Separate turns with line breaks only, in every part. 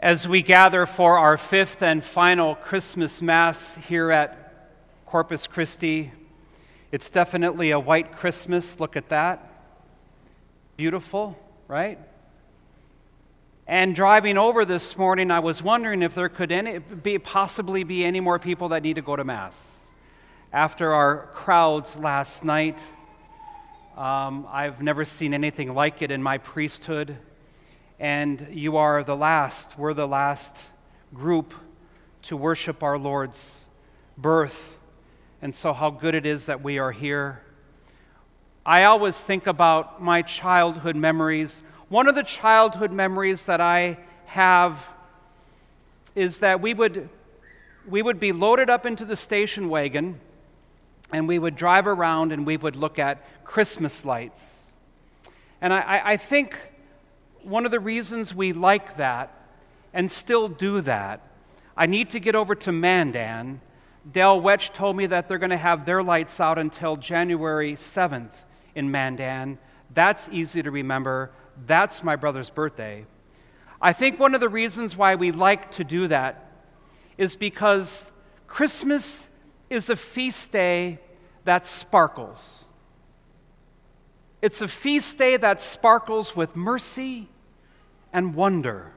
As we gather for our fifth and final Christmas Mass here at Corpus Christi, it's definitely a white Christmas. Look at that. Beautiful, right? And driving over this morning, I was wondering if there could any, be, possibly be any more people that need to go to Mass. After our crowds last night, um, I've never seen anything like it in my priesthood and you are the last, we're the last group to worship our Lord's birth. And so, how good it is that we are here. I always think about my childhood memories. One of the childhood memories that I have is that we would, we would be loaded up into the station wagon and we would drive around and we would look at Christmas lights. And I, I think one of the reasons we like that and still do that, I need to get over to Mandan. Del Wetch told me that they're going to have their lights out until January 7th in Mandan. That's easy to remember. That's my brother's birthday. I think one of the reasons why we like to do that is because Christmas is a feast day that sparkles. It's a feast day that sparkles with mercy and wonder.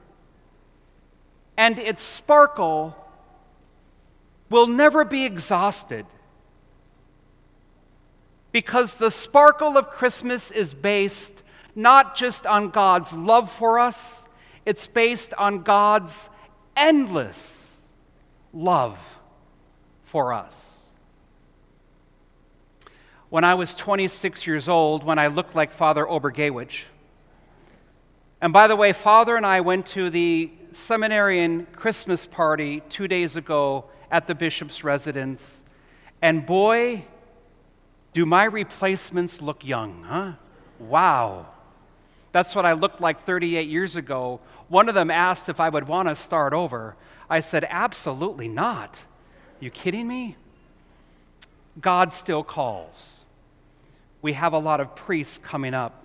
And its sparkle will never be exhausted because the sparkle of Christmas is based not just on God's love for us, it's based on God's endless love for us. When I was 26 years old, when I looked like Father Obergewich, and by the way, Father and I went to the seminarian Christmas party two days ago at the bishop's residence. And boy, do my replacements look young, huh? Wow. That's what I looked like 38 years ago. One of them asked if I would want to start over. I said, Absolutely not. You kidding me? God still calls we have a lot of priests coming up.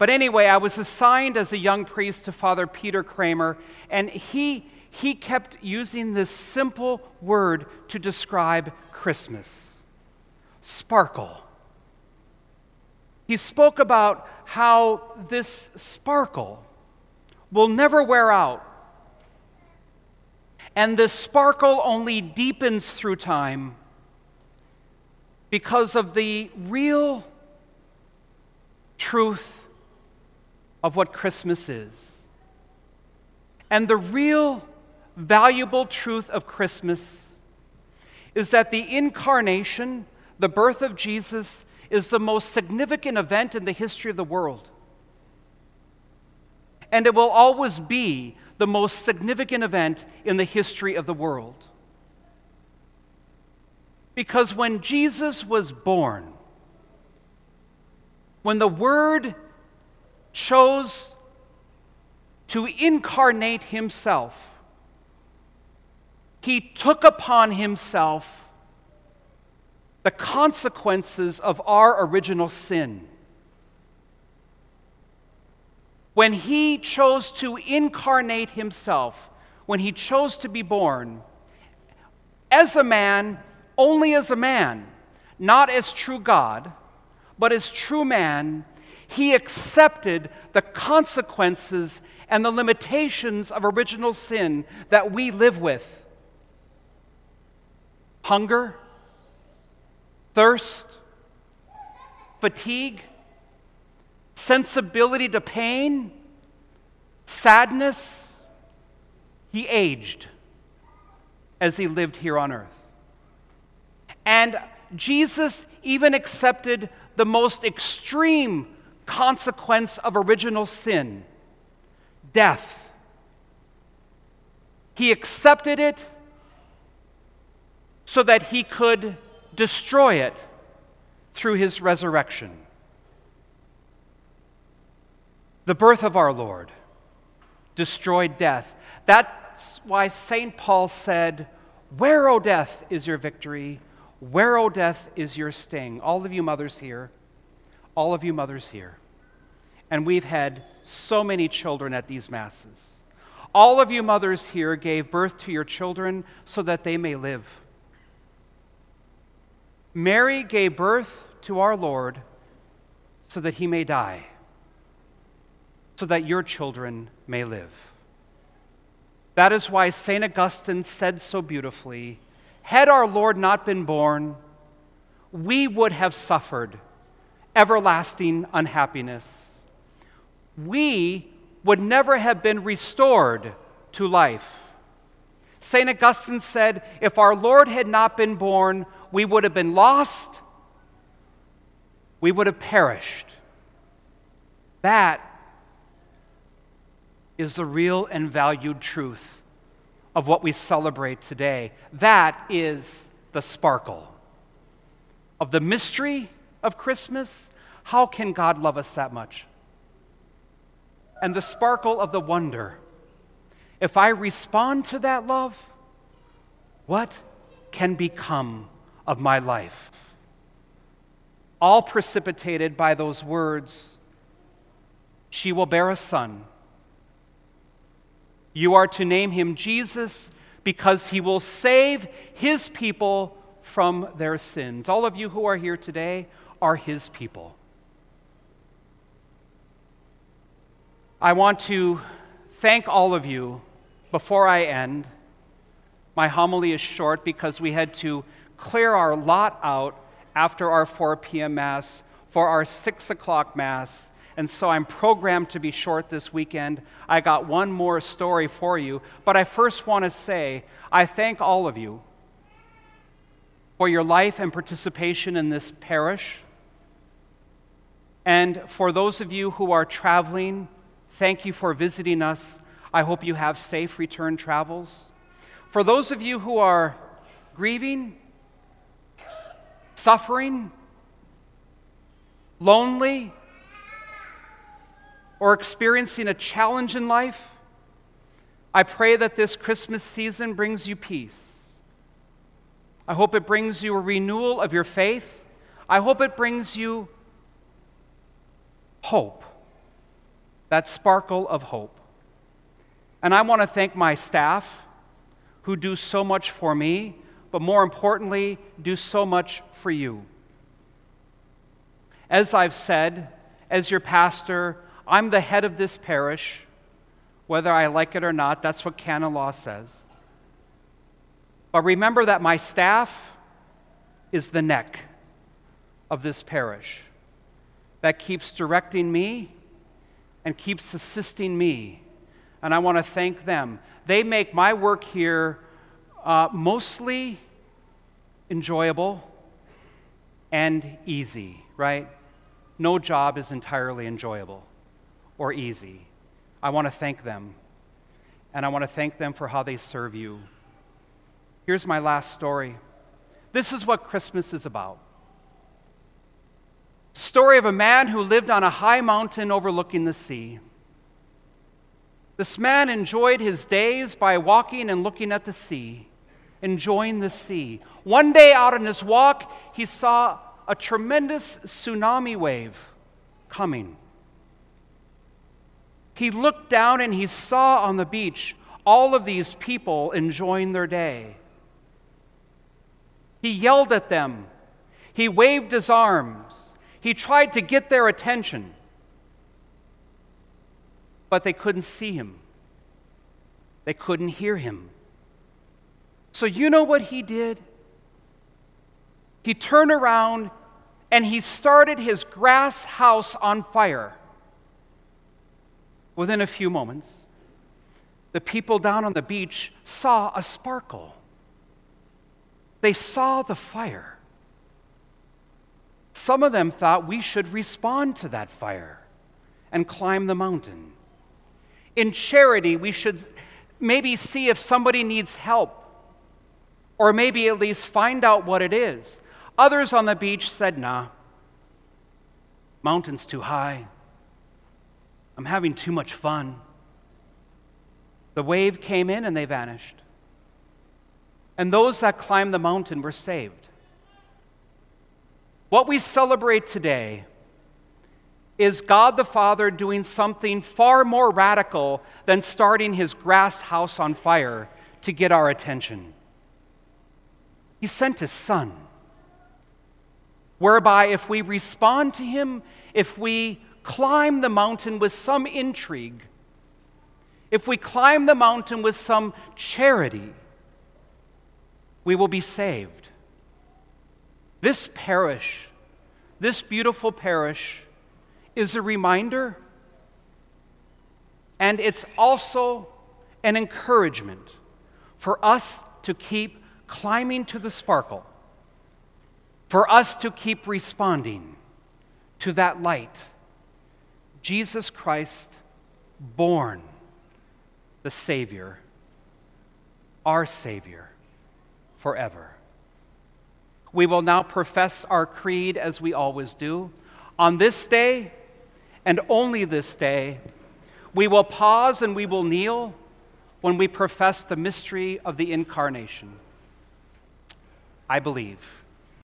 But anyway, I was assigned as a young priest to Father Peter Kramer, and he, he kept using this simple word to describe Christmas sparkle. He spoke about how this sparkle will never wear out. And this sparkle only deepens through time because of the real truth of what Christmas is. And the real valuable truth of Christmas is that the incarnation, the birth of Jesus, is the most significant event in the history of the world. And it will always be the most significant event in the history of the world. Because when Jesus was born, when the Word chose to incarnate Himself, He took upon Himself the consequences of our original sin. When He chose to incarnate Himself, when He chose to be born, as a man, only as a man, not as true God, but as true man, he accepted the consequences and the limitations of original sin that we live with hunger, thirst, fatigue, sensibility to pain, sadness. He aged as he lived here on earth. And Jesus even accepted the most extreme consequence of original sin death. He accepted it so that he could destroy it through his resurrection. The birth of our Lord destroyed death. That's why St. Paul said, Where, O death, is your victory? Where, O death, is your sting? All of you mothers here, all of you mothers here. And we've had so many children at these masses. All of you mothers here gave birth to your children so that they may live. Mary gave birth to our Lord so that he may die, so that your children may live. That is why St. Augustine said so beautifully Had our Lord not been born, we would have suffered everlasting unhappiness. We would never have been restored to life. St. Augustine said, If our Lord had not been born, we would have been lost, we would have perished. That is the real and valued truth of what we celebrate today. That is the sparkle of the mystery of Christmas. How can God love us that much? And the sparkle of the wonder. If I respond to that love, what can become of my life? All precipitated by those words She will bear a son. You are to name him Jesus because he will save his people from their sins. All of you who are here today are his people. I want to thank all of you before I end. My homily is short because we had to clear our lot out after our 4 p.m. Mass for our 6 o'clock Mass. And so I'm programmed to be short this weekend. I got one more story for you. But I first want to say I thank all of you for your life and participation in this parish. And for those of you who are traveling, thank you for visiting us. I hope you have safe return travels. For those of you who are grieving, suffering, lonely, or experiencing a challenge in life, I pray that this Christmas season brings you peace. I hope it brings you a renewal of your faith. I hope it brings you hope, that sparkle of hope. And I want to thank my staff who do so much for me, but more importantly, do so much for you. As I've said, as your pastor, I'm the head of this parish, whether I like it or not. That's what canon law says. But remember that my staff is the neck of this parish that keeps directing me and keeps assisting me. And I want to thank them. They make my work here uh, mostly enjoyable and easy, right? No job is entirely enjoyable or easy. I want to thank them. And I want to thank them for how they serve you. Here's my last story. This is what Christmas is about. Story of a man who lived on a high mountain overlooking the sea. This man enjoyed his days by walking and looking at the sea, enjoying the sea. One day out on his walk, he saw a tremendous tsunami wave coming. He looked down and he saw on the beach all of these people enjoying their day. He yelled at them, he waved his arms, he tried to get their attention but they couldn't see him. They couldn't hear him. So, you know what he did? He turned around and he started his grass house on fire. Within a few moments, the people down on the beach saw a sparkle. They saw the fire. Some of them thought we should respond to that fire and climb the mountain. In charity, we should maybe see if somebody needs help, or maybe at least find out what it is. Others on the beach said, Nah, mountain's too high. I'm having too much fun. The wave came in and they vanished. And those that climbed the mountain were saved. What we celebrate today is God the Father doing something far more radical than starting his grass house on fire to get our attention. He sent his Son, whereby if we respond to him, if we climb the mountain with some intrigue, if we climb the mountain with some charity, we will be saved. This parish, this beautiful parish, is a reminder, and it's also an encouragement for us to keep climbing to the sparkle, for us to keep responding to that light. Jesus Christ, born the Savior, our Savior, forever. We will now profess our creed as we always do. On this day, and only this day, we will pause and we will kneel when we profess the mystery of the incarnation. I believe.